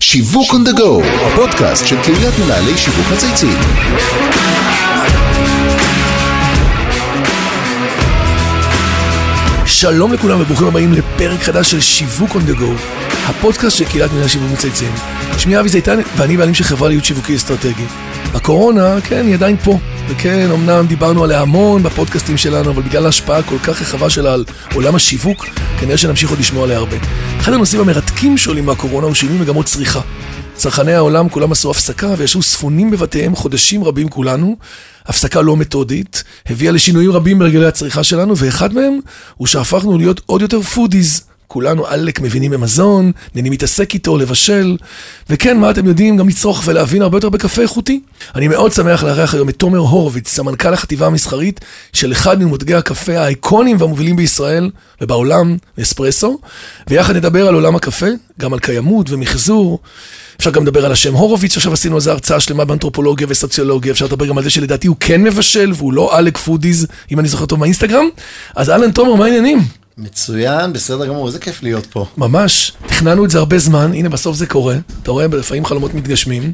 שיווק on the go, הפודקאסט של קהילת מנהלי שיווק הציצים. שלום לכולם וברוכים הבאים לפרק חדש של שיווק on the go, הפודקאסט של קהילת מנהל שיווק מצייצים. שמי אבי זיתן ואני בעלים של חברה להיות שיווקי אסטרטגי. הקורונה, כן, היא עדיין פה. וכן, אמנם דיברנו עליה המון בפודקאסטים שלנו, אבל בגלל ההשפעה הכל כך רחבה שלה על עולם השיווק, כנראה שנמשיך עוד לשמוע עליה הרבה. אחד הנושאים המרתקים שעולים מהקורונה הוא שינוי מגמות צריכה. צרכני העולם כולם עשו הפסקה וישבו ספונים בבתיהם חודשים רבים כולנו. הפסקה לא מתודית, הביאה לשינויים רבים בהרגלי הצריכה שלנו, ואחד מהם הוא שהפכנו להיות עוד יותר foodies. כולנו עלק מבינים במזון, נהנים להתעסק איתו, לבשל, וכן, מה אתם יודעים, גם לצרוך ולהבין הרבה יותר בקפה איכותי. אני מאוד שמח לארח היום את תומר הורוביץ, סמנכ"ל החטיבה המסחרית של אחד ממותגי הקפה האיקוניים והמובילים בישראל ובעולם, נספרסו, ויחד נדבר על עולם הקפה, גם על קיימות ומחזור. אפשר גם לדבר על השם הורוביץ, עכשיו עשינו איזו הרצאה שלמה באנתרופולוגיה וסוציולוגיה, אפשר לדבר גם על זה שלדעתי הוא כן מבשל, והוא לא עלק foodies, אם אני זוכר טוב מהאינסטגרם. אז אהלן תומר, מה העניינים? מצוין, בסדר גמור, איזה כיף להיות פה. ממש, תכננו את זה הרבה זמן, הנה בסוף זה קורה, אתה רואה, לפעמים חלומות מתגשמים.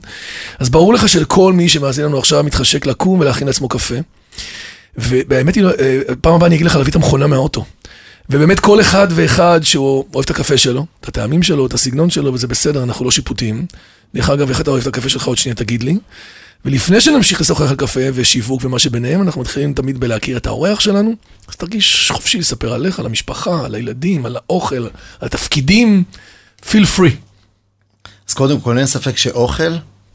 אז ברור לך שלכל מי שמאזין לנו עכשיו מתחשק לקום ולהכין לעצמו קפה. ובאמת, אה, פעם הבאה אני אגיד לך להביא את המכונה מהאוטו. ובאמת כל אחד ואחד שהוא אוהב את הקפה שלו, את הטעמים שלו, את הסגנון שלו, וזה בסדר, אנחנו לא שיפוטיים. דרך אגב, איך אתה אוהב את הקפה שלך עוד שנייה, תגיד לי. ולפני שנמשיך לשוחח על קפה ושיווק ומה שביניהם, אנחנו מתחילים תמיד בלהכיר את האורח שלנו. אז תרגיש חופשי לספר עליך, על המשפחה, על הילדים, על האוכל, על התפקידים. feel free. אז קודם כל, אין ספק שאוכל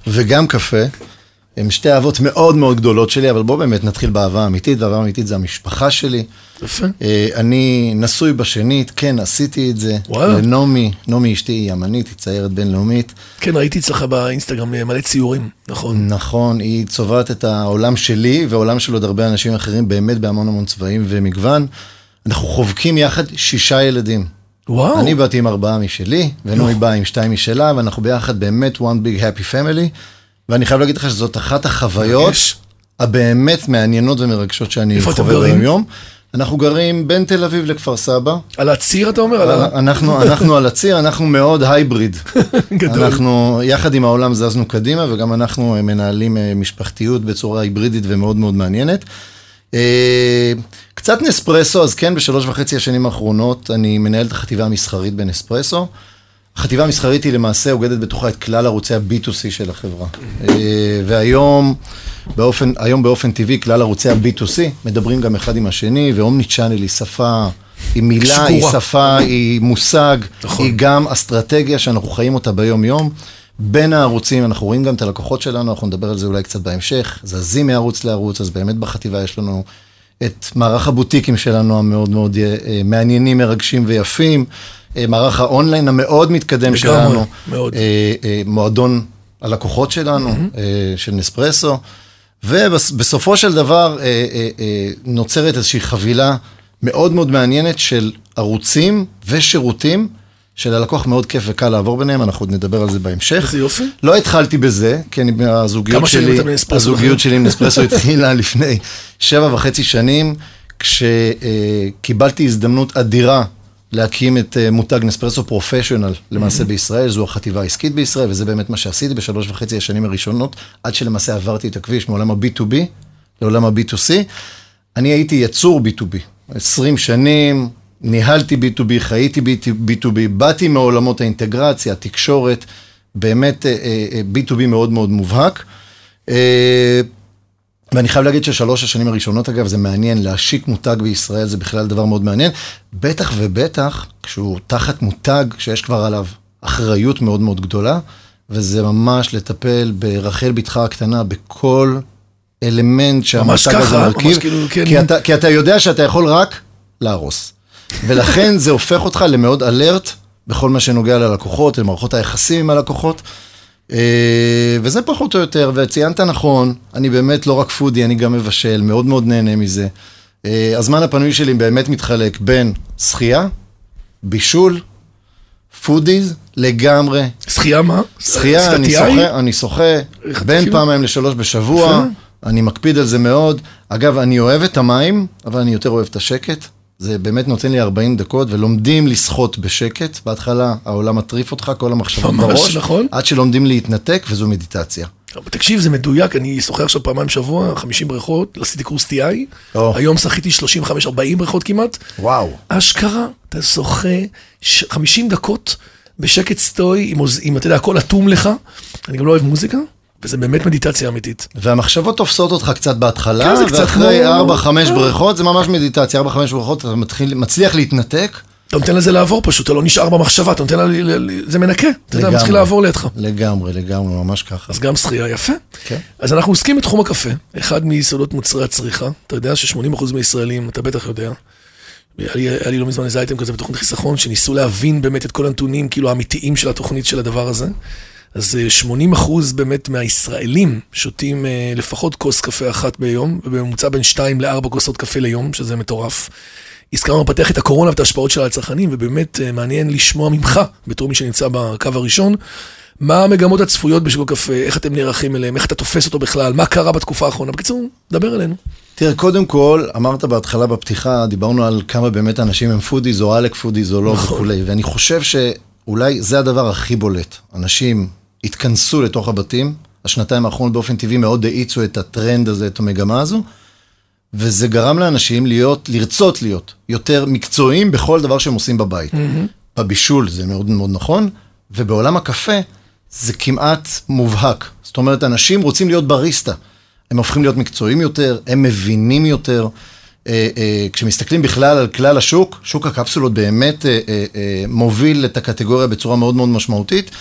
וגם קפה הם שתי אהבות מאוד מאוד גדולות שלי, אבל בואו באמת נתחיל באהבה האמיתית, והאהבה האמיתית זה המשפחה שלי. יפה. אה, אני נשוי בשנית, כן, עשיתי את זה. וואלה. לנעמי, נעמי אשתי היא אמנית, היא ציירת בינלאומית. כן, ראיתי אצלך באינסטגרם אה, מלא ציורים, נכון. נכון, היא צובעת את העולם שלי ועולם של עוד הרבה אנשים אחרים, באמת בהמון המון צבעים ומגוון. אנחנו חובקים יחד שישה ילדים. וואו. אני באתי עם ארבעה משלי, ונעמי באה עם שתיים משלה, ואנחנו ביחד באמת one big happy family. ואני חייב להגיד לך שזאת אחת החוויות. הבאמת מעניינות ומרגשות שאני חווה? ביום יום. אנחנו גרים בין תל אביב לכפר סבא. על הציר אתה אומר? על ה... אנחנו, אנחנו על הציר, אנחנו מאוד הייבריד. גדול. אנחנו יחד עם העולם זזנו קדימה, וגם אנחנו אה, מנהלים אה, משפחתיות בצורה היברידית ומאוד מאוד מעניינת. אה, קצת נספרסו, אז כן, בשלוש וחצי השנים האחרונות אני מנהל את החטיבה המסחרית בנספרסו. החטיבה המסחרית היא למעשה אוגדת בתוכה את כלל ערוצי ה-B2C של החברה. אה, והיום, באופן, היום באופן טבעי, כלל ערוצי ה-B2C מדברים גם אחד עם השני, ואומני צ'אנל היא שפה, היא מילה, היא שגורה. שפה, היא מושג, נכון. היא גם אסטרטגיה שאנחנו חיים אותה ביום-יום. בין הערוצים, אנחנו רואים גם את הלקוחות שלנו, אנחנו נדבר על זה אולי קצת בהמשך, זזים מערוץ לערוץ, אז באמת בחטיבה יש לנו את מערך הבוטיקים שלנו המאוד מאוד אה, אה, מעניינים, מרגשים ויפים, אה, מערך האונליין המאוד מתקדם שלנו, מאוד. מועדון הלקוחות שלנו, אה, של נספרסו, ובסופו של דבר נוצרת איזושהי חבילה מאוד מאוד מעניינת של ערוצים ושירותים. שללקוח מאוד כיף וקל לעבור ביניהם, אנחנו עוד נדבר על זה בהמשך. איזה יופי. לא התחלתי בזה, כן, הזוגיות כמה שנים שלי? הזוגיות שלי עם נספרסו התחילה לפני שבע וחצי שנים, כשקיבלתי הזדמנות אדירה להקים את אה, מותג נספרסו פרופשיונל למעשה בישראל, זו החטיבה העסקית בישראל, וזה באמת מה שעשיתי בשלוש וחצי השנים הראשונות, עד שלמעשה עברתי את הכביש מעולם ה-B2B לעולם ה-B2C. אני הייתי יצור B2B, 20 שנים, ניהלתי B2B, חייתי B2B, באתי מעולמות האינטגרציה, התקשורת, באמת אה, אה, B2B מאוד מאוד מובהק. אה, ואני חייב להגיד ששלוש השנים הראשונות, אגב, זה מעניין, להשיק מותג בישראל זה בכלל דבר מאוד מעניין. בטח ובטח כשהוא תחת מותג שיש כבר עליו אחריות מאוד מאוד גדולה, וזה ממש לטפל ברחל בתך הקטנה, בכל אלמנט ממש שהמותג הזה ככה, מרכיב. ממש כאילו, כן. כי אתה, כי אתה יודע שאתה יכול רק להרוס. ולכן זה הופך אותך למאוד אלרט בכל מה שנוגע ללקוחות, למערכות היחסים עם הלקוחות. אה, וזה פחות או יותר, וציינת נכון, אני באמת לא רק foodie, אני גם מבשל, מאוד מאוד נהנה מזה. אה, הזמן הפנוי שלי באמת מתחלק בין שחייה, בישול, foodies, לגמרי. שחייה מה? שחייה, אני? שוחה, אני שוחה בין? פעמיים לשלוש בשבוע. אני מקפיד על זה מאוד. אגב, אני אוהב את המים, אבל אני יותר אוהב את השקט. זה באמת נותן לי 40 דקות, ולומדים לשחות בשקט. בהתחלה העולם מטריף אותך, כל המחשבות ממש בראש. נכון. עד שלומדים להתנתק, וזו מדיטציה. אבל תקשיב, זה מדויק, אני שוחה עכשיו פעמיים בשבוע, 50 בריכות, עשיתי קורס TI, או. היום שחיתי 35-40 בריכות כמעט. וואו. אשכרה, אתה שוחה ש- 50 דקות בשקט סטוי, עם, עם, אתה יודע, הכל אטום לך. אני גם לא אוהב מוזיקה, וזה באמת מדיטציה אמיתית. והמחשבות תופסות אותך קצת בהתחלה, כן, קצת ואחרי כמו- 4-5 כן. בריכות, זה ממש מדיטציה, 4-5 בריכות, אתה מתחיל, מצליח להתנתק. אתה נותן לזה לעבור פשוט, אתה לא נשאר במחשבה, אתה נותן לה, זה מנקה, אתה יודע. מתחיל לעבור לידך. לגמרי, לגמרי, ממש ככה. אז גם שחייה, יפה. כן. אז אנחנו עוסקים בתחום הקפה, אחד מיסודות מוצרי הצריכה. אתה יודע ש-80% מהישראלים, אתה בטח יודע, היה לי, היה לי לא מזמן איזה אייטם כזה בתוכנית חיסכון, שניסו להבין באמת את כל הנתונים, כאילו האמיתיים של התוכנית של הדבר הזה. אז אה, 80% באמת מהישראלים שותים אה, לפחות כוס קפה אחת ביום, ובממוצע בין 2 ל-4 כוסות קפה ליום, שזה מטורף. הזכרנו לפתח את הקורונה ואת ההשפעות שלה על הצרכנים, ובאמת אה, מעניין לשמוע ממך, בתור מי שנמצא בקו הראשון, מה המגמות הצפויות בשוק הקפה, איך אתם נערכים אליהם, איך אתה תופס אותו בכלל, מה קרה בתקופה האחרונה. בקיצור, דבר אלינו. תראה, קודם כל, אמרת בהתחלה בפתיחה, דיברנו על כמה באמת אנשים הם foodies או עלק foodies או לא נכון. וכולי, ואני חושב שאולי זה הדבר הכי בולט. אנשים התכנסו לתוך הבתים, השנתיים האחרונות באופן טבעי מאוד האיצו את הטרנד הזה, את המגמה הזו, וזה גרם לאנשים להיות, לרצות להיות יותר מקצועיים בכל דבר שהם עושים בבית. בבישול זה מאוד מאוד נכון, ובעולם הקפה זה כמעט מובהק. זאת אומרת, אנשים רוצים להיות בריסטה. הם הופכים להיות מקצועיים יותר, הם מבינים יותר. אה, אה, כשמסתכלים בכלל על כלל השוק, שוק הקפסולות באמת אה, מוביל את הקטגוריה בצורה מאוד מאוד משמעותית.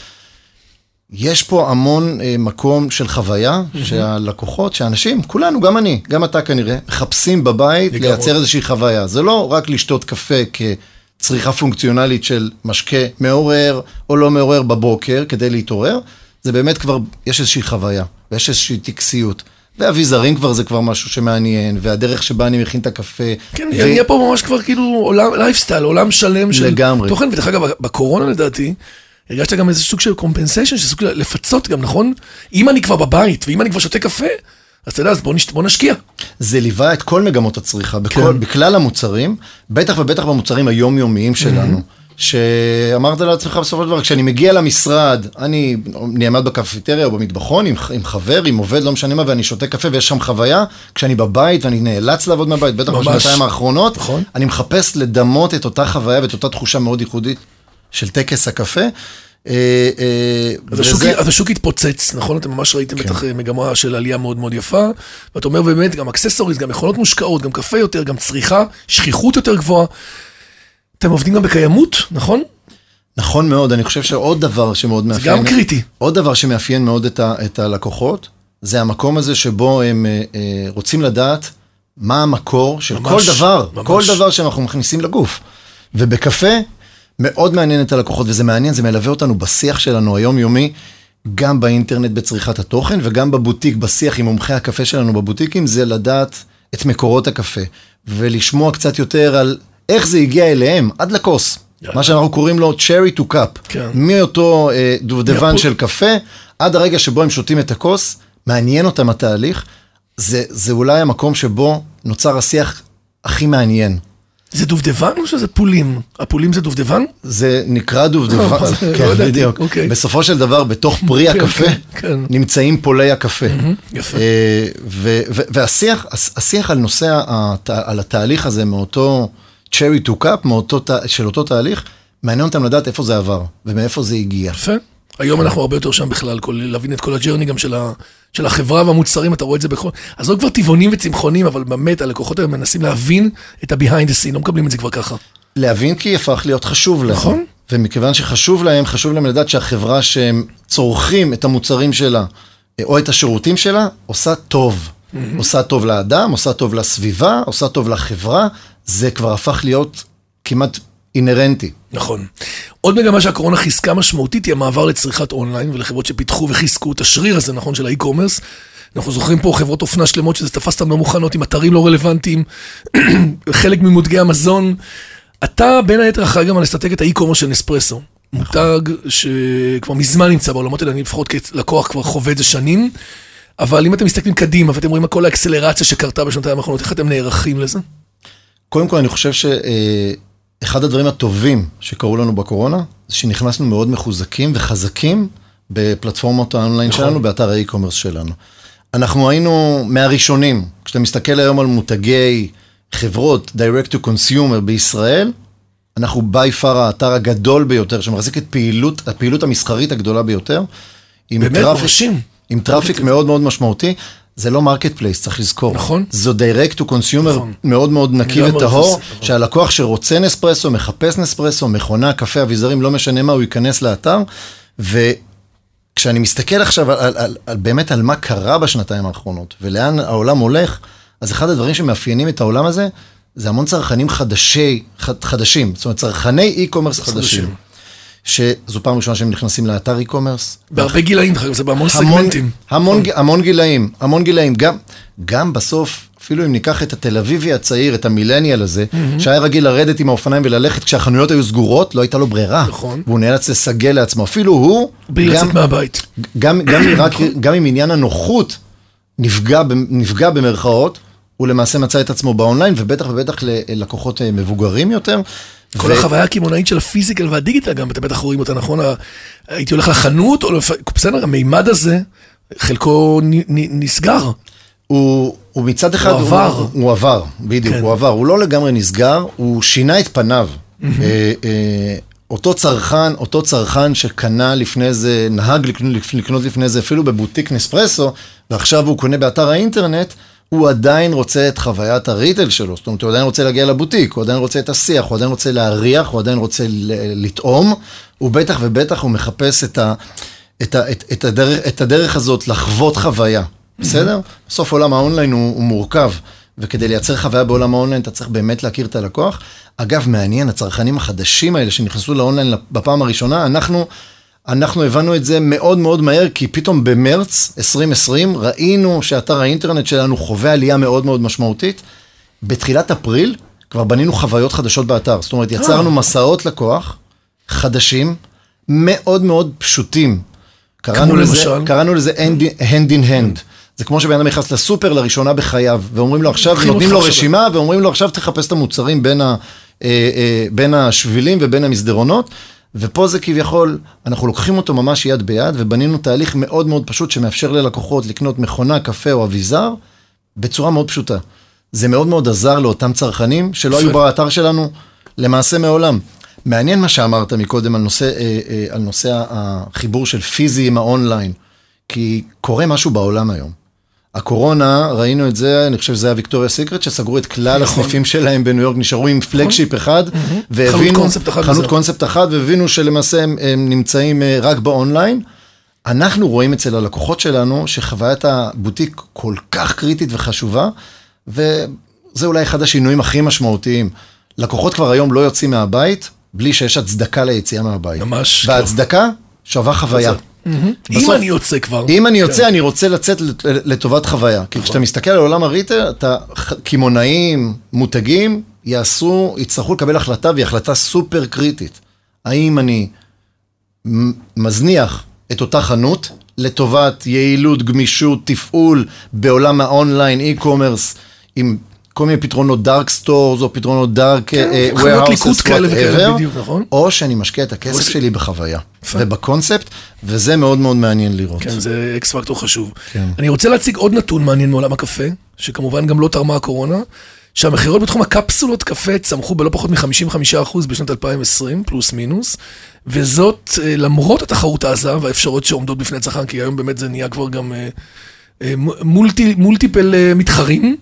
יש פה המון אה, מקום של חוויה, שהלקוחות, שאנשים, כולנו, גם אני, גם אתה כנראה, מחפשים בבית לגמרי. לייצר איזושהי חוויה. זה לא רק לשתות קפה כצריכה פונקציונלית של משקה מעורר או לא מעורר בבוקר כדי להתעורר, זה באמת כבר, יש איזושהי חוויה, ויש איזושהי טקסיות. ואביזרים כבר זה כבר משהו שמעניין, והדרך שבה אני מכין את הקפה. כן, ו- נהיה פה ממש כבר כאילו עולם, לייפסטייל, עולם שלם של לגמרי. תוכן, ודרך אגב, בקורונה לדעתי, הרגשת גם איזה סוג של compensation, שסוג של לפצות גם, נכון? אם אני כבר בבית, ואם אני כבר שותה קפה, אז אתה יודע, אז בוא, נש... בוא נשקיע. זה ליווה את כל מגמות הצריכה, בכל, כן. בכלל המוצרים, בטח ובטח במוצרים היומיומיים שלנו. שאמרת לעצמך בסופו של דבר, כשאני מגיע למשרד, אני נעמד בקפיטריה או במטבחון עם, עם חבר, עם עובד, לא משנה מה, ואני שותה קפה ויש שם חוויה, כשאני בבית ואני נאלץ לעבוד מהבית, בטח. בשנתיים האחרונות, נכון. אני מחפש לדמות את אותה חוויה ואת אותה תחושה מאוד ייחודית של טקס הקפה. אז השוק, אז השוק התפוצץ, נכון? אתם ממש ראיתם בטח אה, מגמה של עלייה מאוד מאוד יפה, ואתה אומר באמת, גם אקססוריז, גם מכונות מושקעות, גם קפה יותר, גם צריכה, שכיחות יותר גבוהה. אתם עובדים גם בקיימות, נכון? נכון מאוד, אני חושב שעוד דבר שמאוד זה מאפיין... גם קריטי. עוד דבר שמאפיין מאוד את, ה, את הלקוחות, זה המקום הזה שבו הם אה, אה, רוצים לדעת מה המקור של ממש, כל דבר, ממש. כל דבר שאנחנו מכניסים לגוף. ובקפה, מאוד מעניין את הלקוחות, וזה מעניין, זה מלווה אותנו בשיח שלנו היומיומי, גם באינטרנט בצריכת התוכן, וגם בבוטיק, בשיח עם מומחי הקפה שלנו בבוטיקים, זה לדעת את מקורות הקפה, ולשמוע קצת יותר על איך זה הגיע אליהם, עד לכוס. מה שאנחנו קוראים לו cherry to cup. כן. מאותו אה, דובדבן של קפה, עד הרגע שבו הם שותים את הכוס, מעניין אותם התהליך, זה, זה אולי המקום שבו נוצר השיח הכי מעניין. זה דובדבן או שזה פולים? הפולים זה דובדבן? זה נקרא דובדבן, לא, זה- לא כן, ידעתי, בדיוק. אוקיי. בסופו של דבר, בתוך פרי כן, הקפה, כן. נמצאים פולי הקפה. יפה. אה, ו- והשיח השיח על נושא, על התהליך הזה מאותו cherry to cup, מאותו, של אותו תהליך, מעניין אותם לדעת איפה זה עבר, ומאיפה זה הגיע. יפה. היום אנחנו הרבה יותר שם בכלל, כל, להבין את כל הג'רני גם של, ה, של החברה והמוצרים, אתה רואה את זה בכל... אז לא כבר טבעונים וצמחונים, אבל באמת הלקוחות היום מנסים להבין את ה-behind the scene, לא מקבלים את זה כבר ככה. להבין כי הפך להיות חשוב להם. נכון. ומכיוון שחשוב להם, חשוב להם לדעת שהחברה שהם צורכים את המוצרים שלה, או את השירותים שלה, עושה טוב. עושה טוב לאדם, עושה טוב לסביבה, עושה טוב לחברה, זה כבר הפך להיות כמעט אינהרנטי. נכון. עוד מגמה שהקורונה חיזקה משמעותית היא המעבר לצריכת אונליין ולחברות שפיתחו וחיזקו את השריר הזה, נכון, של האי-קומרס. אנחנו זוכרים פה חברות אופנה שלמות שזה תפס אותן לא מוכנות עם אתרים לא רלוונטיים, חלק ממותגי המזון. אתה בין היתר אחראי גם על אסטרטגיית ה e-commerce של נספרסו. מותג שכבר מזמן נמצא בעולמות האלה, אני לפחות כלקוח כבר חווה את זה שנים. אבל אם אתם מסתכלים קדימה ואתם רואים על כל האקסלרציה שקרתה בשנתיים האחרונות, איך אתם נערכים לזה? קודם כל, אני חושב שאחד הדברים הטובים שקרו לנו בקורונה, זה שנכנסנו מאוד מחוזקים וחזקים בפלטפורמות האונליין נכון. שלנו, באתר ה e-commerce שלנו. אנחנו היינו מהראשונים, כשאתה מסתכל היום על מותגי חברות direct to consumer בישראל, אנחנו by far האתר הגדול ביותר, שמחזיק את פעילות, הפעילות המסחרית הגדולה ביותר. עם באמת, מרשים. עם traffic מאוד מאוד משמעותי. זה לא marketplace, צריך לזכור. נכון. זו direct to consumer נכון. מאוד מאוד נקי לגמרי וטהור, נכון. שהלקוח שרוצה נספרסו, מחפש נספרסו, מכונה, קפה, אביזרים, לא משנה מה, הוא ייכנס לאתר. וכשאני מסתכל עכשיו על, על, על, על באמת על מה קרה בשנתיים האחרונות, ולאן העולם הולך, אז אחד הדברים שמאפיינים את העולם הזה, זה המון צרכנים חדשי, ח- חדשים, זאת אומרת צרכני e-commerce חדשים. חדשים. שזו פעם ראשונה שהם נכנסים לאתר e-commerce, בהרבה גילאים, זה בהמון המון, סגמנטים. המון, המון גילאים, המון גילאים. גם, גם בסוף, אפילו אם ניקח את התל אביבי הצעיר, את המילניאל הזה, שהיה רגיל לרדת עם האופניים וללכת כשהחנויות היו סגורות, לא הייתה לו ברירה. נכון. והוא נאלץ לסגל לעצמו. אפילו הוא, בלי לצאת מהבית. גם, גם, רק, גם אם עניין הנוחות נפגע, נפגע במרכאות, הוא למעשה מצא את עצמו באונליין, ובטח ובטח ללקוחות אה, מבוגרים יותר. כל החוויה הקמעונאית של הפיזיקל והדיגיטל גם, אתם בטח רואים אותה, נכון? הייתי הולך לחנות, או. בסדר, המימד הזה, חלקו נסגר. הוא, הוא מצד אחד, הוא עבר. הוא, הוא עבר, בדיוק, כן. הוא עבר, הוא לא לגמרי נסגר, הוא שינה את פניו. אה, אה, אותו צרכן, אותו צרכן שקנה לפני זה, נהג לקנות, לקנות לפני זה אפילו בבוטיק נספרסו, ועכשיו הוא קונה באתר האינטרנט, הוא עדיין רוצה את חוויית הריטל שלו, זאת אומרת, הוא עדיין רוצה להגיע לבוטיק, הוא עדיין רוצה את השיח, הוא עדיין רוצה להריח, הוא עדיין רוצה לטעום, הוא בטח ובטח הוא מחפש את, ה, את, ה, את, את, הדרך, את הדרך הזאת לחוות חוויה, בסדר? בסוף עולם האונליין הוא, הוא מורכב, וכדי לייצר חוויה בעולם האונליין אתה צריך באמת להכיר את הלקוח. אגב, מעניין, הצרכנים החדשים האלה שנכנסו לאונליין בפעם הראשונה, אנחנו... אנחנו הבנו את זה מאוד מאוד מהר, כי פתאום במרץ 2020 ראינו שאתר האינטרנט שלנו חווה עלייה מאוד מאוד משמעותית. בתחילת אפריל כבר בנינו חוויות חדשות באתר, זאת אומרת יצרנו מסעות לקוח חדשים, מאוד מאוד פשוטים. קראנו לזה, למשל? קראנו לזה hand, hand in hand. זה כמו שבן אדם נכנס לסופר לראשונה בחייו, ואומרים לו עכשיו, נותנים לו. רשימה, ואומרים לו עכשיו תחפש את המוצרים בין, ה, אה, אה, בין השבילים ובין המסדרונות, ופה זה כביכול, אנחנו לוקחים אותו ממש יד ביד, ובנינו תהליך מאוד מאוד פשוט שמאפשר ללקוחות לקנות מכונה, קפה או אביזר, בצורה מאוד פשוטה. זה מאוד מאוד עזר לאותם צרכנים שלא היו. באתר שלנו למעשה מעולם. מעניין מה שאמרת מקודם על נושא, אה, אה, על נושא החיבור של פיזי עם האונליין, כי קורה משהו בעולם היום. הקורונה, ראינו את זה, אני חושב שזה היה ויקטוריה סיקרט, שסגרו את כלל נכון. הסניפים שלהם בניו יורק, נשארו עם flagship אחד, והבינו, חנות קונספט אחת חנות. קונספט אחת, והבינו שלמעשה הם, הם נמצאים אה, רק באונליין. אנחנו רואים אצל הלקוחות שלנו שחוויית הבוטיק כל כך קריטית וחשובה, וזה אולי אחד השינויים הכי משמעותיים. לקוחות כבר היום לא יוצאים מהבית בלי שיש הצדקה ליציאה מהבית. ממש. וההצדקה שווה חוויה. אם בסוף- אני יוצא כבר. אם אני יוצא, אני רוצה לצאת לט- לטובת חוויה. כי כשאתה מסתכל על עולם ה retail, אתה, קמעונאים, מותגים, יעשו, יצטרכו לקבל החלטה, והיא החלטה סופר קריטית. האם אני מזניח את אותה חנות לטובת יעילות, גמישות, תפעול בעולם האונליין, e-commerce, עם כל מיני פתרונות dark stores או פתרונות dark כן, ליקוט כאלה וכאלה, בדיוק, נכון. או שאני משקיע את הכסף עושה- שלי בחוויה. ובקונספט, וזה מאוד מאוד מעניין לראות. כן, זה אקס פקטור חשוב. כן. אני רוצה להציג עוד נתון מעניין מעולם הקפה, שכמובן גם לא תרמה הקורונה, שהמכירות בתחום הקפסולות קפה צמחו בלא פחות מ-55% בשנת 2020, פלוס מינוס, וזאת אה, למרות התחרות העזה והאפשרויות שעומדות בפני הצרכן, כי היום באמת זה נהיה כבר גם אה, אה, מולטי, מולטיפל אה, מתחרים.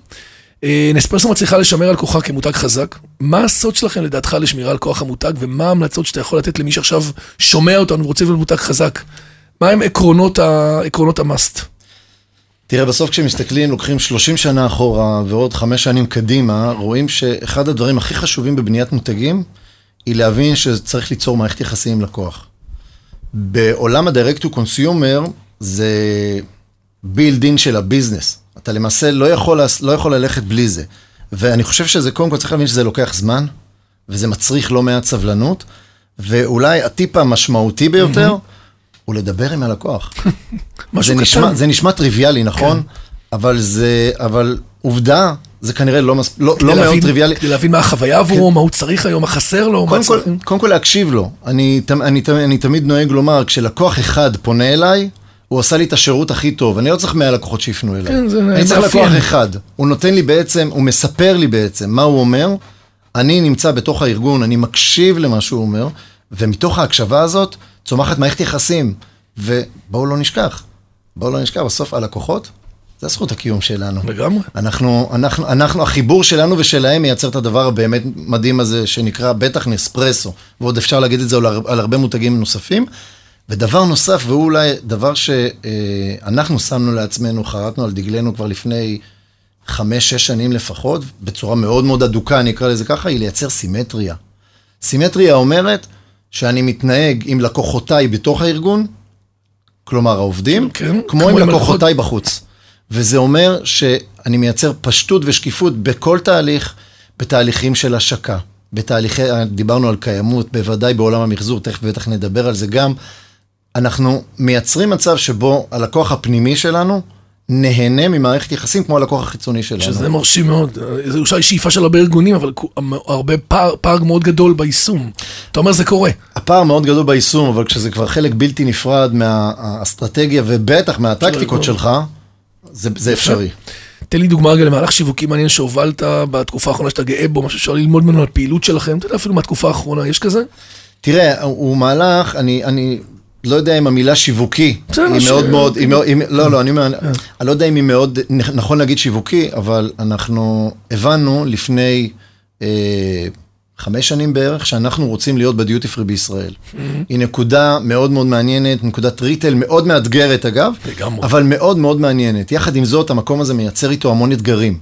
אה, נספרסו מצליחה לשמר על כוחה כמותג חזק. מה הסוד שלכם לדעתך לשמירה על כוח המותג, ומה ההמלצות שאתה יכול לתת למי שעכשיו שומע אותנו ורוצה להיות מותג חזק? מה הם עקרונות, ה... עקרונות המאסט? תראה, בסוף כשמסתכלים, לוקחים 30 שנה אחורה ועוד 5 שנים קדימה, רואים שאחד הדברים הכי חשובים בבניית מותגים, היא להבין שצריך ליצור מערכת יחסים עם לקוח. בעולם ה-direct to consumer זה build in של הביזנס. אתה למעשה לא יכול, לא יכול ללכת בלי זה. ואני חושב שזה, קודם כל צריך להבין שזה לוקח זמן, וזה מצריך לא מעט סבלנות, ואולי הטיפ המשמעותי ביותר הוא לדבר עם הלקוח. משהו זה קטן. נשמע, זה נשמע טריוויאלי, נכון? כן. אבל זה, אבל עובדה, זה כנראה לא, מס... לא, לא מאוד להבין- טריוויאלי. כדי להבין מה החוויה עבורו, מה הוא צריך היום, מה חסר לו, מה קודם כל, הצרכים. קודם כל להקשיב לו. אני, אני, תמ- אני תמיד נוהג לומר, כשלקוח אחד פונה אליי, הוא עשה לי את השירות הכי טוב. אני לא צריך 100 לקוחות שיפנו אליי. כן, זה אני צריך מאפיין. לקוח אחד. הוא נותן לי בעצם, הוא מספר לי בעצם מה הוא אומר. אני נמצא בתוך הארגון, אני מקשיב למה שהוא אומר, ומתוך ההקשבה הזאת צומחת מערכת יחסים. ובואו לא נשכח, בואו לא נשכח, בסוף הלקוחות, זה זכות הקיום שלנו. לגמרי. אנחנו, אנחנו, אנחנו, החיבור שלנו ושלהם מייצר את הדבר הבאמת מדהים הזה, שנקרא בטח נספרסו, ועוד אפשר להגיד את זה על הרבה מותגים נוספים. ודבר נוסף, והוא אולי דבר שאנחנו שמנו לעצמנו, חרטנו על דגלנו כבר לפני חמש-שש שנים לפחות, בצורה מאוד מאוד אדוקה, אני אקרא לזה ככה, היא לייצר סימטריה. סימטריה אומרת שאני מתנהג עם לקוחותיי בתוך הארגון, כלומר העובדים, כן, כן, כמו כמו עם לקוחותיי בחוץ. וזה אומר שאני מייצר פשטות ושקיפות בכל תהליך, בתהליכים של השקה, בתהליכי, דיברנו על קיימות, בוודאי בעולם המחזור, תכף בטח נדבר על זה גם. אנחנו מייצרים מצב שבו הלקוח הפנימי שלנו נהנה ממערכת יחסים כמו הלקוח החיצוני שלנו. שזה מרשים מאוד. זה אולי שאיפה של הרבה ארגונים, אבל הרבה פער, פער מאוד גדול ביישום. אתה אומר זה קורה. הפער מאוד גדול ביישום, אבל כשזה כבר חלק בלתי נפרד מהאסטרטגיה ובטח מהטקטיקות שלך, זה, זה אפשרי. תן לי דוגמה רגע למהלך שיווקי מעניין שהובלת בתקופה האחרונה שאתה גאה בו, משהו שאפשר ללמוד ממנו על פעילות שלכם, אתה יודע, אפילו מהתקופה האחרונה, יש כזה? תראה, הוא מהלך, אני, אני לא יודע אם המילה שיווקי, היא מאוד מאוד, היא, לא, לא, אני אומר, אני לא יודע אם היא מאוד, נכון להגיד שיווקי, אבל אנחנו הבנו לפני אה, חמש שנים בערך, שאנחנו רוצים להיות בדיוטי פרי בישראל. היא נקודה מאוד מאוד מעניינת, נקודת ריטל מאוד מאתגרת אגב. אבל מאוד מאוד מעניינת. יחד עם זאת, המקום הזה מייצר איתו המון אתגרים.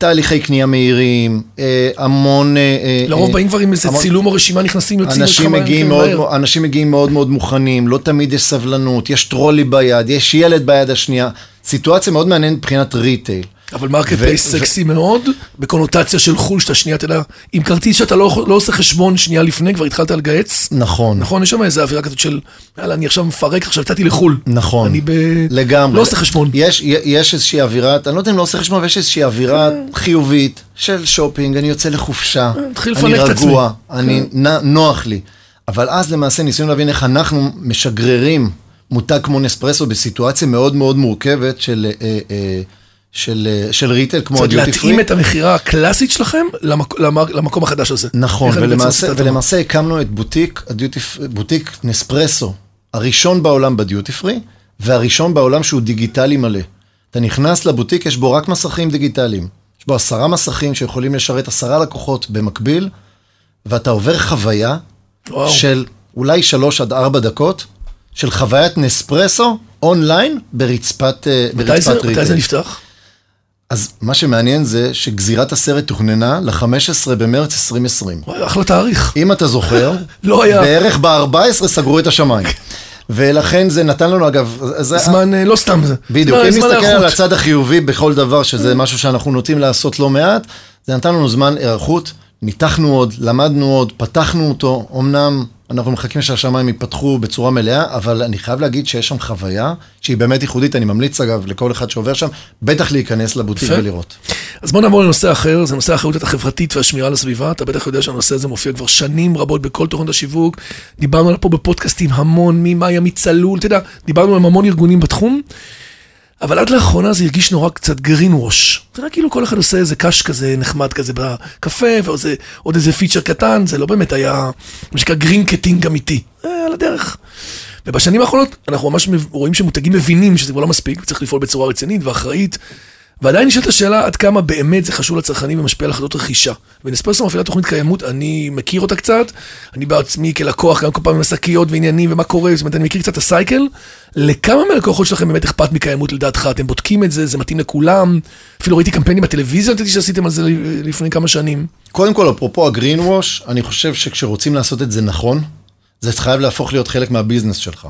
תהליכי קנייה מהירים, אה, המון... אה, אה, לרוב באים כבר עם איזה צילום או רשימה, נכנסים, יוצאים. מגיעים, כן, מהר. אנשים מגיעים מאוד מאוד מוכנים, לא תמיד יש סבלנות, יש trolley ביד, יש ילד ביד השנייה. סיטואציה מאוד מעניינת מבחינת retail. אבל marketplace סקסי מאוד, בקונוטציה של חו"ל, שאתה שנייה, אתה יודע, עם כרטיס שאתה לא לא עושה חשבון שנייה לפני, כבר התחלת לגהץ. נכון. נכון, יש שם איזה אווירה כזאת של, יאללה, אני עכשיו מפרק, עכשיו יצאתי לחו"ל. נכון. אני ב... לגמרי. לא עושה חשבון. יש, יש איזושהי אווירה, אני לא יודע אם לא עושה חשבון, אבל יש איזושהי אווירה חיובית של שופינג, אני יוצא לחופשה, תתחיל אני. רגוע, אני נ, נוח לי. אבל אז למעשה ניסינו להבין איך אנחנו משגררים מותג כמו נספרסו בסיטואציה מאוד מאוד מורכבת של, אה, אה, של, אה, של ריטל, כמו זאת אומרת, הדיוטי פרי. להתאים את המכירה הקלאסית שלכם למק- למק- למקום החדש הזה. נכון, ולמעשה? ולמעשה הקמנו את בוטיק, הדיוטי, בוטיק נספרסו, הראשון בעולם בדיוטי פרי, והראשון בעולם שהוא דיגיטלי מלא. אתה נכנס לבוטיק, יש בו רק מסכים דיגיטליים. יש בו עשרה מסכים שיכולים לשרת עשרה לקוחות במקביל, ואתה עובר חוויה וואו. של אולי שלוש עד ארבע דקות, של חוויית נספרסו אונליין ברצפת, אה, מתי זה- ברצפת ריטל. מתי זה נפתח? אז מה שמעניין זה שגזירת הסרט תוכננה ל-15 במרץ 2020. וואי, אחלה תאריך. אם אתה זוכר, לא היה. בערך ב-14 סגרו את השמיים. ולכן זה נתן לנו, אגב, זה... זמן, אה, לא סתם זה. בדיוק, אם נסתכל על. הצד החיובי בכל דבר, שזה משהו שאנחנו נוטים לעשות לא מעט, זה נתן לנו זמן היערכות, ניתחנו עוד, למדנו עוד, פתחנו אותו, אמנם אנחנו מחכים שהשמיים ייפתחו בצורה מלאה, אבל אני חייב להגיד שיש שם חוויה שהיא באמת ייחודית, אני ממליץ אגב לכל אחד שעובר שם, בטח להיכנס לבוטיק יפה. ולראות. אז בוא נעבור לנושא אחר, זה נושא האחריות החברתית והשמירה על הסביבה. אתה בטח יודע שהנושא הזה מופיע כבר שנים רבות בכל תוכניות השיווק. דיברנו עליו פה בפודקאסטים המון, ממאיה, מצלול, אתה יודע, דיברנו עם המון ארגונים בתחום. אבל עד לאחרונה זה הרגיש נורא קצת greenwash. זה רק כאילו כל אחד עושה איזה קש כזה נחמד כזה בקפה, ועוד איזה- פיצ'ר קטן, זה לא באמת היה, מה שנקרא green marketing אמיתי. על הדרך. ובשנים האחרונות אנחנו ממש רואים שמותגים מבינים שזה כבר לא מספיק, וצריך לפעול בצורה רצינית ואחראית. ועדיין נשאלת השאלה עד כמה באמת זה חשוב לצרכנים ומשפיע על החלטות רכישה. ונספרסו מפעילה תוכנית קיימות, אני מכיר אותה קצת, אני בעצמי כלקוח, גם כל פעם עם השקיות ועניינים ומה קורה, זאת אומרת, אני מכיר קצת את הסייקל. לכמה מהלקוחות שלכם באמת אכפת מקיימות לדעתך? אתם בודקים את זה, זה מתאים לכולם? אפילו ראיתי קמפיינים בטלוויזיה, נתתי שעשיתם על זה לפני כמה שנים. קודם כל, אפרופו הגרין אני חושב שכשרוצים לעשות את זה נכון, זה חייב להפוך להיות חלק מהביזנס שלך.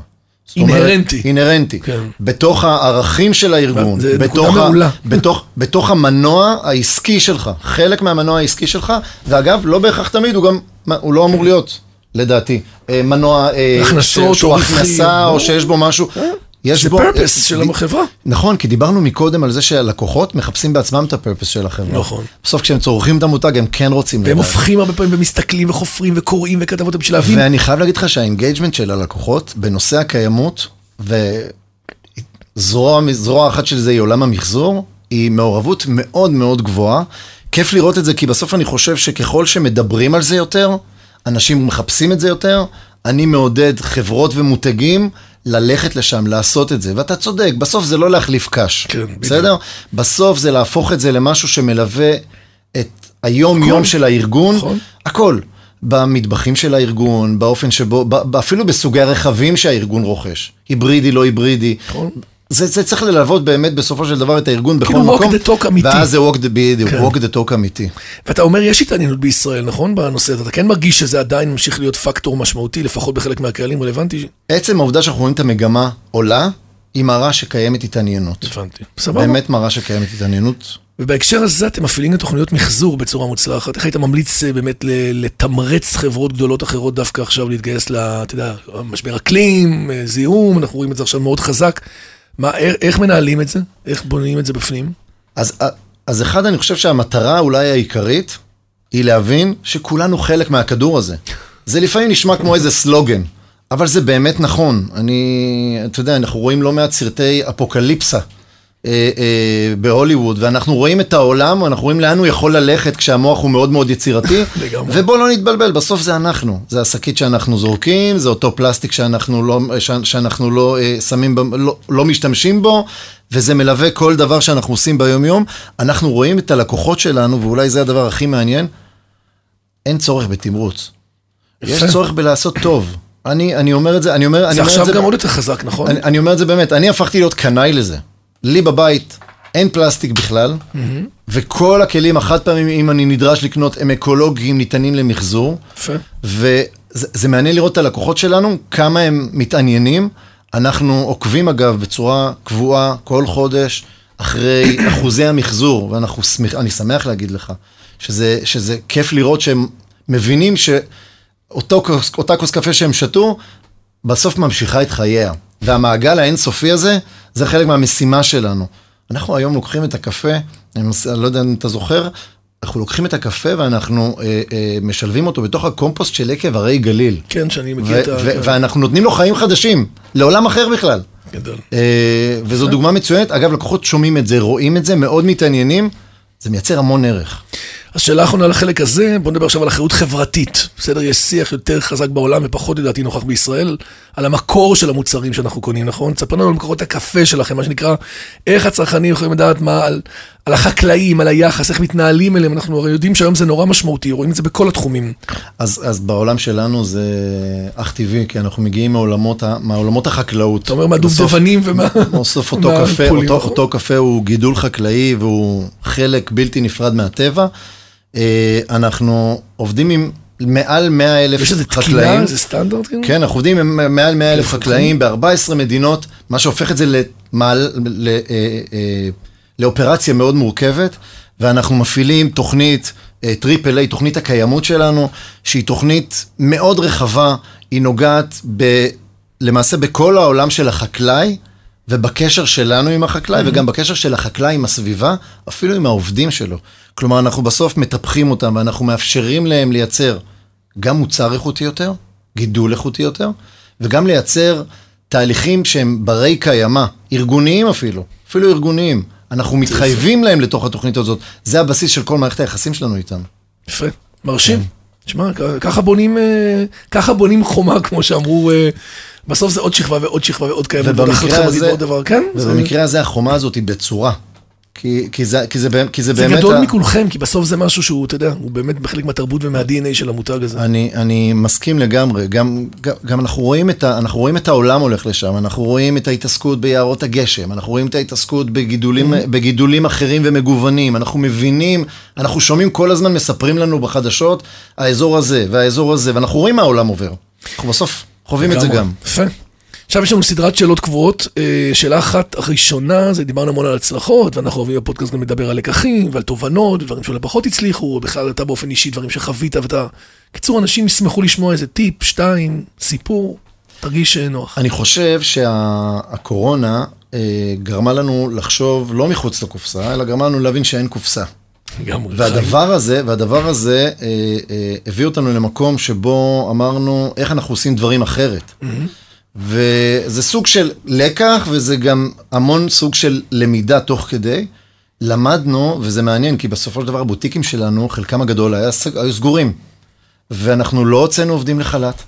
אינהרנטי. אינהרנטי. כן. בתוך הערכים של הארגון, זה נקודה מעולה. בתוך, בתוך המנוע העסקי שלך, חלק מהמנוע העסקי שלך, ואגב, לא בהכרח תמיד, הוא גם, הוא לא אמור להיות, לדעתי, אה, מנוע אה, הכנסות שהוא או הכנסה, או. שיש בו משהו. יש זה בו... purpose אה, של החברה. נכון, כי דיברנו מקודם על זה שהלקוחות מחפשים בעצמם את ה purpose של החברה. נכון. בסוף כשהם צורכים את המותג, הם כן רוצים והם לדעת. הופכים הרבה פעמים ומסתכלים וחופרים וקוראים וכתבות בשביל להבין. ואני חייב להגיד לך שה engagement של הלקוחות בנושא הקיימות, וזרוע זרוע אחת של זה היא עולם המחזור, היא מעורבות מאוד מאוד גבוהה. כיף לראות את זה, כי בסוף אני חושב שככל שמדברים על זה יותר, אנשים מחפשים את זה יותר, אני מעודד חברות ומותגים ללכת לשם, לעשות את זה. ואתה צודק, בסוף זה לא להחליף קש. כן, בדיוק. בסדר? בסוף זה להפוך את זה למשהו שמלווה את היום-יום הכל. של הארגון. נכון. הכל. במטבחים של הארגון, באופן שבו, אפילו בסוגי הרכבים שהארגון רוכש. היברידי, לא היברידי. נכון. זה, זה צריך ללוות באמת בסופו של דבר את הארגון בכל כאילו walk מקום. the talk אמיתי. ואז זה walk the, בדיוק, כן. walk the talk אמיתי. ואתה אומר, יש התעניינות בישראל, נכון? בנושא הזה. אתה כן מרגיש שזה עדיין ממשיך להיות פקטור משמעותי, לפחות בחלק מהקהלים רלוונטי? עצם העובדה שאנחנו רואים את המגמה עולה, היא מראה שקיימת התעניינות. הבנתי. סבבה. באמת מראה שקיימת התעניינות. ובהקשר הזה אתם מפעילים את תוכניות מחזור בצורה מוצלחת. איך היית ממליץ אה, באמת לתמרץ חברות גדולות אחרות דווקא עכשיו להתגייס ל... אתה יודע, משבר אקלים, אה, זיהום, אנחנו רואים את זה עכשיו מאוד חזק. מה, איך, מנהלים את זה? איך בונים את זה בפנים? אז, אז אחד, אני חושב שהמטרה אולי העיקרית, היא להבין שכולנו חלק מהכדור הזה. זה לפעמים נשמע כמו איזה סלוגן, אבל זה באמת נכון. אני, אתה יודע, אנחנו רואים לא מעט סרטי אפוקליפסה. אה, אה, בהוליווד, ואנחנו רואים את העולם, אנחנו רואים לאן הוא יכול ללכת כשהמוח הוא מאוד מאוד יצירתי. ובוא לא נתבלבל, בסוף זה אנחנו. זה השקית שאנחנו זורקים, זה אותו פלסטיק שאנחנו לא, ש- שאנחנו לא אה, שמים, לא, לא משתמשים בו, וזה מלווה כל דבר שאנחנו עושים ביום-יום. אנחנו רואים את הלקוחות שלנו, ואולי זה הדבר הכי מעניין, אין צורך בתמרוץ. יש. צורך בלעשות טוב. אני, אני אומר את זה, אני אומר, אני זה אומר את עכשיו זה... גם עוד יותר חזק, נכון? אני, אני אומר את זה באמת, אני הפכתי להיות קנאי לזה. לי בבית אין פלסטיק בכלל, וכל הכלים החד פעמים, אם אני נדרש לקנות, הם אקולוגיים, ניתנים למחזור, יפה. וזה זה מעניין לראות את הלקוחות שלנו, כמה הם מתעניינים. אנחנו עוקבים אגב בצורה קבועה כל חודש אחרי אחוזי המחזור, ואנחנו שמח, אני שמח להגיד לך, שזה, שזה כיף לראות שהם מבינים שאותו כוס- אותה כוס קפה שהם שתו, בסוף ממשיכה את חייה. והמעגל האינסופי הזה, זה חלק מהמשימה שלנו. אנחנו היום לוקחים את הקפה, אני לא יודע אם אתה זוכר, אנחנו לוקחים את הקפה ואנחנו אה, אה, משלבים אותו בתוך הקומפוסט של עקב הרי גליל. כן, שאני מכיר את ה... ואנחנו נותנים לו חיים חדשים, לעולם אחר בכלל. גדול. אה, וזו דוגמה מצוינת. אגב, לקוחות שומעים את זה, רואים את זה, מאוד מתעניינים, זה מייצר המון ערך. אז שאלה אחרונה לחלק הזה, בוא נדבר עכשיו על אחריות חברתית. בסדר, יש שיח יותר חזק בעולם ופחות לדעתי נוכח בישראל, על המקור של המוצרים שאנחנו קונים, נכון? תספר לנו על מקורות הקפה שלכם, מה שנקרא, איך הצרכנים יכולים לדעת מה, על, על החקלאים, על היחס, איך מתנהלים אליהם, אנחנו הרי יודעים שהיום זה נורא משמעותי, רואים את זה בכל התחומים. אז, אז בעולם שלנו זה אך טבעי, כי אנחנו מגיעים מעולמות, מעולמות החקלאות. אתה אומר מהדובדבנים ומה... בסוף אותו קפה, אותו? אותו קפה הוא גידול חקלאי והוא חלק בלתי נפרד מהטבע. אה, אנחנו עובדים עם מעל 100 אלף יש איזה חקלאים. תקינה, איזה סטנדרט? כאילו? כן, אנחנו עובדים עם מעל 100 אלף חקלאים ב-14 מדינות, מה שהופך את זה למעל, ל, אה, אה, לאופרציה מאוד מורכבת, ואנחנו מפעילים תוכנית triple A, תוכנית הקיימות שלנו, שהיא תוכנית מאוד רחבה, היא נוגעת ב, למעשה בכל העולם של החקלאי, ובקשר שלנו עם החקלאי, וגם בקשר של החקלאי עם הסביבה, אפילו עם העובדים שלו. כלומר, אנחנו בסוף מטפחים אותם, ואנחנו מאפשרים להם לייצר גם מוצר איכותי יותר, גידול איכותי יותר, וגם לייצר תהליכים שהם ברי קיימא, ארגוניים אפילו, אפילו ארגוניים. אנחנו מתחייבים להם לתוך התוכנית הזאת, זה הבסיס של כל מערכת היחסים שלנו איתם. יפה, מרשים. תשמע, כ- ככה בונים, אה, ככה בונים חומה, כמו שאמרו, אה, בסוף זה עוד שכבה ועוד שכבה ועוד אחריות ובמקרה הזה, כן? ובמקרה הזה החומה הזאת היא בצורה. כי, כי, זה, כי, זה, באמת- כי זה זה באמת... גדול ה- מכולכם, כי בסוף זה משהו שהוא, אתה יודע, הוא באמת בחלק מהתרבות ומה-DNA של המותג הזה. אני, אני מסכים לגמרי, גם, גם, גם אנחנו, רואים את ה, אנחנו רואים את העולם הולך לשם, אנחנו רואים את ההתעסקות ביערות הגשם, אנחנו רואים את ההתעסקות בגידולים, בגידולים אחרים ומגוונים, אנחנו מבינים, אנחנו שומעים כל הזמן, מספרים לנו בחדשות, האזור הזה והאזור הזה, ואנחנו רואים מה העולם עובר. אנחנו בסוף חווים את זה. גם. יפה. עכשיו יש לנו סדרת שאלות קבועות. אה, שאלה אחת הראשונה, זה דיברנו המון על הצלחות, ואנחנו אוהבים בפודקאסט גם לדבר על לקחים ועל תובנות, דברים שאולי פחות הצליחו, בכלל אתה באופן אישי, דברים שחווית ואתה... קיצור, אנשים ישמחו לשמוע איזה טיפ, שתיים, סיפור. תרגיש אה, נוח. אני חושב שהקורונה אה, גרמה לנו לחשוב לא מחוץ לקופסה, אלא גרמה לנו להבין שאין קופסה. לגמרי. והדבר הזה, והדבר הזה אה, אה, הביא אותנו למקום שבו אמרנו איך אנחנו עושים דברים אחרת. וזה סוג של לקח, וזה גם המון סוג של למידה תוך כדי. למדנו, וזה מעניין, כי בסופו של דבר הבוטיקים שלנו, חלקם הגדול היה, היו סגורים. ואנחנו לא הוצאנו עובדים לחל"ת,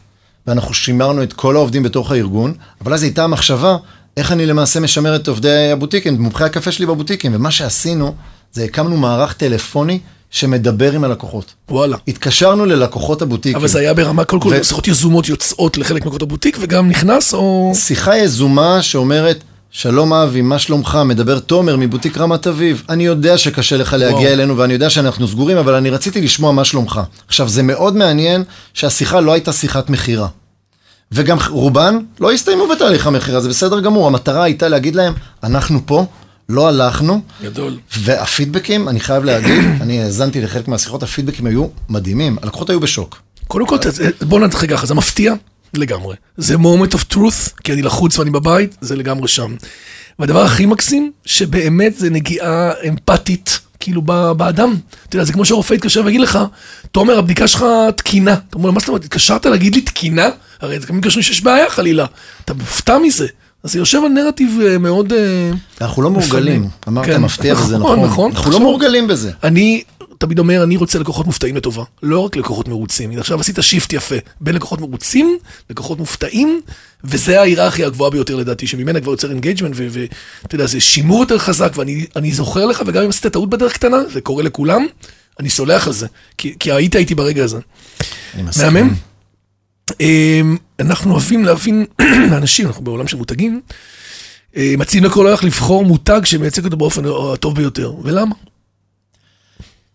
ואנחנו שימרנו את כל העובדים בתוך הארגון, אבל אז הייתה המחשבה, איך אני למעשה משמר את עובדי הבוטיקים, מומחי הקפה שלי בבוטיקים, ומה שעשינו, זה הקמנו מערך טלפוני שמדבר עם הלקוחות. וואלה. התקשרנו ללקוחות הבוטיקים. אבל זה היה ברמה, קודם כל, ו- שיחות יזומות יוצאות לחלק מקומות הבוטיק, וגם נכנס, או... שיחה יזומה שאומרת, שלום אבי, מה שלומך? מדבר תומר מבוטיק רמת אביב. אני יודע שקשה לך להגיע וואו. אלינו ואני יודע שאנחנו סגורים, אבל אני רציתי לשמוע מה שלומך. עכשיו, זה מאוד מעניין שהשיחה לא הייתה שיחת מכירה. וגם רובן לא הסתיימו בתהליך המכירה, זה בסדר גמור. המטרה הייתה להגיד להם, אנחנו פה, לא הלכנו, גדול. והפידבקים, אני חייב להגיד, אני האזנתי לחלק מהשיחות, הפידבקים היו מדהימים, הלקוחות היו בשוק. קודם כל, בוא נתחיל ככה, זה מפתיע לגמרי. זה moment of truth, כי אני לחוץ ואני בבית, זה לגמרי שם. והדבר הכי מקסים, שבאמת זה נגיעה אמפתית, כאילו, באדם. אתה יודע, זה כמו שהרופא יתקשר ויגיד לך, תומר, הבדיקה שלך תקינה. אתה אומר מה זאת אומרת, התקשרת להגיד לי תקינה? הרי זה גם מתקשרים שיש בעיה חלילה. אתה מופתע מזה. אז זה יושב על נרטיב אה, מאוד... אה, אנחנו לא מורגלים. אמרת כן, מפתיע וזה נכון, נכון. נכון. אנחנו לא מורגלים בזה. אני תמיד אומר, אני רוצה לקוחות מופתעים לטובה, לא רק לקוחות מרוצים. עכשיו עשית shift יפה בין לקוחות מרוצים לקוחות מופתעים, וזה ההיררכיה הגבוהה ביותר לדעתי, שממנה כבר יוצר engagement, ואתה יודע, זה שימור יותר חזק, ואני אני זוכר לך, וגם אם עשית טעות בדרך קטנה, זה קורה לכולם, אני סולח על זה, כי, כי היית איתי ברגע הזה. אני מסכים. מהמם. אמ, אנחנו אוהבים להבין לאנשים, אנחנו בעולם של מותגים, אה, מציעים לכל הולך לבחור מותג שמייצג אותו באופן הטוב ביותר. ולמה?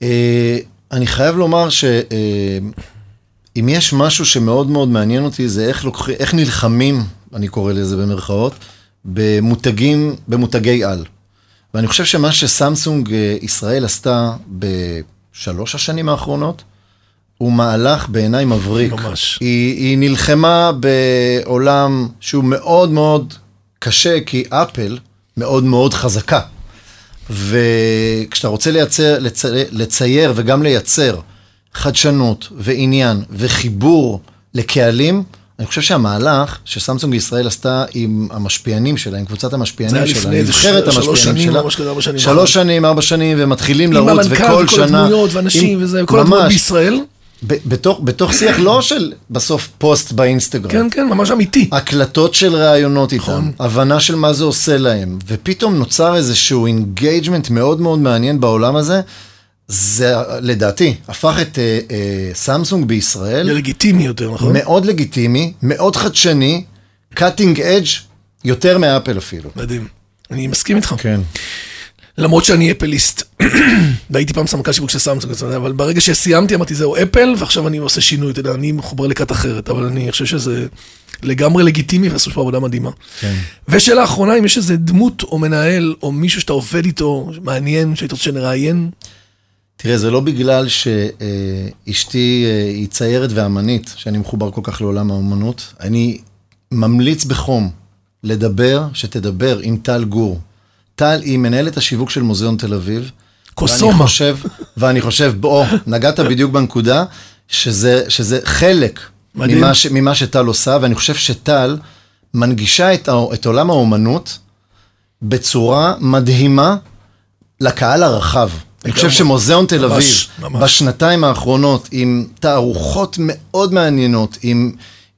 אה, אני חייב לומר שאם יש משהו שמאוד מאוד מעניין אותי, זה איך, לוקחים, איך נלחמים, אני קורא לזה במרכאות, במותגים, במותגי על. ואני חושב שמה שסמסונג אה, ישראל עשתה בשלוש השנים האחרונות, הוא מהלך בעיניי מבריק. ממש. היא, היא נלחמה בעולם שהוא מאוד מאוד קשה, כי אפל מאוד מאוד חזקה. וכשאתה רוצה לייצר, לצ... לצייר וגם לייצר חדשנות ועניין וחיבור לקהלים, אני חושב שהמהלך שסמסונג ישראל עשתה עם המשפיענים שלה, עם קבוצת המשפיענים שלה, איזה נבחרת ש- שלוש המשפיענים שנים, שלה, ארבע שנים. שלוש שנים, ארבע שנים, ומתחילים עם לרוץ, המנכ"ל וכל וכל שנה... הדמויות ואנשים עם- וזה, וכל הדמויות. בישראל. בתוך, בתוך שיח לא של בסוף פוסט באינסטגרם. כן, כן, ממש אמיתי. הקלטות של ראיונות איתם, נכון. הבנה של מה זה עושה להם, ופתאום נוצר איזשהו engagement מאוד מאוד מעניין בעולם הזה. זה לדעתי הפך את אה, אה, סמסונג בישראל זה לגיטימי יותר, נכון? מאוד לגיטימי, מאוד חדשני, cutting edge יותר מאפל אפילו. מדהים. אני מסכים איתך. כן. למרות שאני אפליסט. והייתי פעם סמנכ"ל שיווק של סמסונג, אבל ברגע שסיימתי אמרתי זהו אפל, ועכשיו אני עושה שינוי, אתה יודע, אני מחובר לכת אחרת, אבל אני חושב שזה לגמרי לגיטימי ועשו פה עבודה מדהימה. כן. ושאלה אחרונה, אם יש איזה דמות או מנהל או מישהו שאתה עובד איתו, מעניין, שהיית רוצה שנראיין, תראה, זה לא בגלל שאשתי אה, היא ציירת ואמנית, שאני מחובר כל כך לעולם האמנות. אני ממליץ בחום לדבר, שתדבר עם טל גור. טל היא מנהלת השיווק של מוזיאון תל אביב. קוסומה. ואני חושב, ואני חושב, בוא, נגעת בדיוק בנקודה, שזה, שזה חלק מדהים. ממה, ש, ממה שטל עושה, ואני חושב שטל מנגישה את, את עולם האומנות בצורה מדהימה לקהל הרחב. אני חושב שמוזיאון תל ממש, אביב, ממש. בשנתיים האחרונות, עם תערוכות מאוד מעניינות, עם,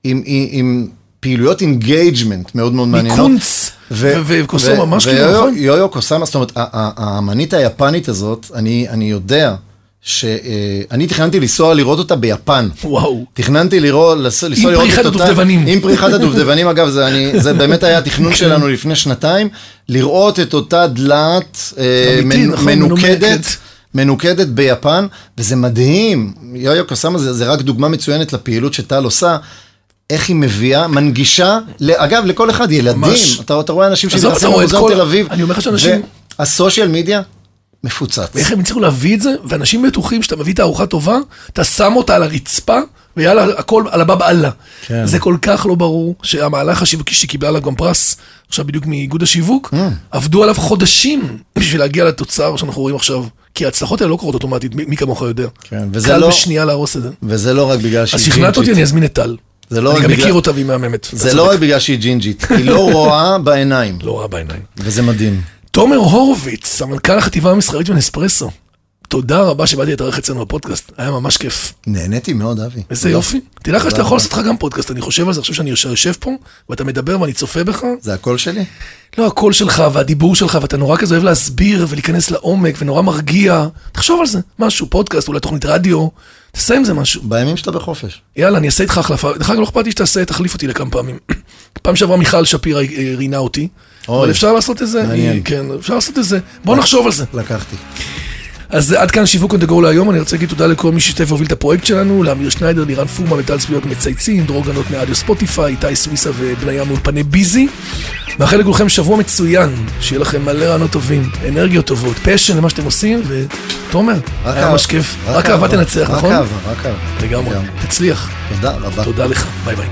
עם, עם, עם פעילויות engagement מאוד מאוד מעניינות. מקונס ו- וקוסאמה, ממש כאילו, נכון? ויאיוי קוסאמה, זאת אומרת, האמנית היפנית הזאת, אני, יודע שאני תכננתי לנסוע לראות אותה ביפן. וואו. תכננתי לראות, לנסוע עם לראות פריחת את אותה... הדובדבנים. עם פריחת הדובדבנים, אגב, זה, אני, זה באמת היה התכנון שלנו לפני שנתיים, לראות את אותה דלעת אה, אמיתי, מנ, נכון, מנוקדת. מנוקדת ביפן, וזה מדהים. יו-יו קוסאמה זה, זה רק דוגמה מצוינת לפעילות שטל עושה. איך היא מביאה, מנגישה, אגב, לכל אחד, ילדים, ממש. אתה, אתה רואה אנשים שנכנסים את למוזיאון כל- תל אביב, אני אומר לך שאנשים- והסושיאל מדיה מפוצץ. ואיך הם הצליחו להביא את זה, ואנשים בטוחים שאתה מביא תערוכה טובה, אתה שם אותה על הרצפה, ויאללה, הכל על הבא באללה. כן. זה כל כך לא ברור, שהמהלך השיווקי שקיבלה עליו גם פרס, עכשיו בדיוק מאיגוד השיווק, Mm. עבדו עליו חודשים בשביל להגיע לתוצר שאנחנו רואים עכשיו. כי ההצלחות האלה לא קורות אוטומטית, מי, מי כמוך יודע. כן, וזה קל לא- בשנייה להרוס את זה. וזה לא רק בגלל שהיא אז. שכנעת אותי, אני אזמין את טל. זה לא אני גם בגלל- מכיר אותה והיא מהממת. זה לא. רק בגלל שהיא ג'ינג'ית, היא לא רואה בעיניים, לא רע בעיניים. וזה מדהים. תומר הורוביץ, סמנכ"ל החטיבה המסחרית של נספרסו. תודה רבה שבאתי להתארח אצלנו בפודקאסט, היה ממש כיף. נהניתי מאוד, אבי. איזה יופי. תדע לך שאתה יכול. לעשות לך גם פודקאסט, אני חושב על זה, עכשיו שאני יושב- פה, ואתה מדבר ואני צופה בך. זה הקול שלי? לא, הקול שלך והדיבור שלך, ואתה נורא כזה אוהב להסביר ולהיכנס לעומק, ונורא מרגיע. תחשוב על זה, משהו, פודקאסט, אולי תוכנית רדיו, תעשה עם זה משהו. בימים שאתה בחופש. יאללה, אני אעשה איתך החלפה. דרך אגב, לא אכפת לי שתעשה, תחליף אותי לכמה פעמים. פעם שעברה מיכל שפירא אה, ראיינה אותי, אבל אפשר לעשות את זה, מעניין. כן, אפשר לעשות את זה. בוא נחשוב על זה. לקחתי. אז עד כאן שיווק go להיום, אני רוצה להגיד תודה לכל מי שהשתתף והוביל את הפרויקט שלנו, לאמיר שניידר, לירן פורמה וטל צביעות מצייצים, דרור גנות מאדיו ספוטיפיי, איתי סוויסה ובניה מאולפני ביזי. מאחל לכולכם שבוע מצוין, שיהיה לכם מלא רעיונות טובים, אנרגיות טובות, פשן למה שאתם עושים, ותומר, רק היה. ממש כיף. רק אהבה תנצח, רק נכון? אהבה, רק אהבה. לגמרי. תצליח. תודה רבה. תודה לך, ביי ביי.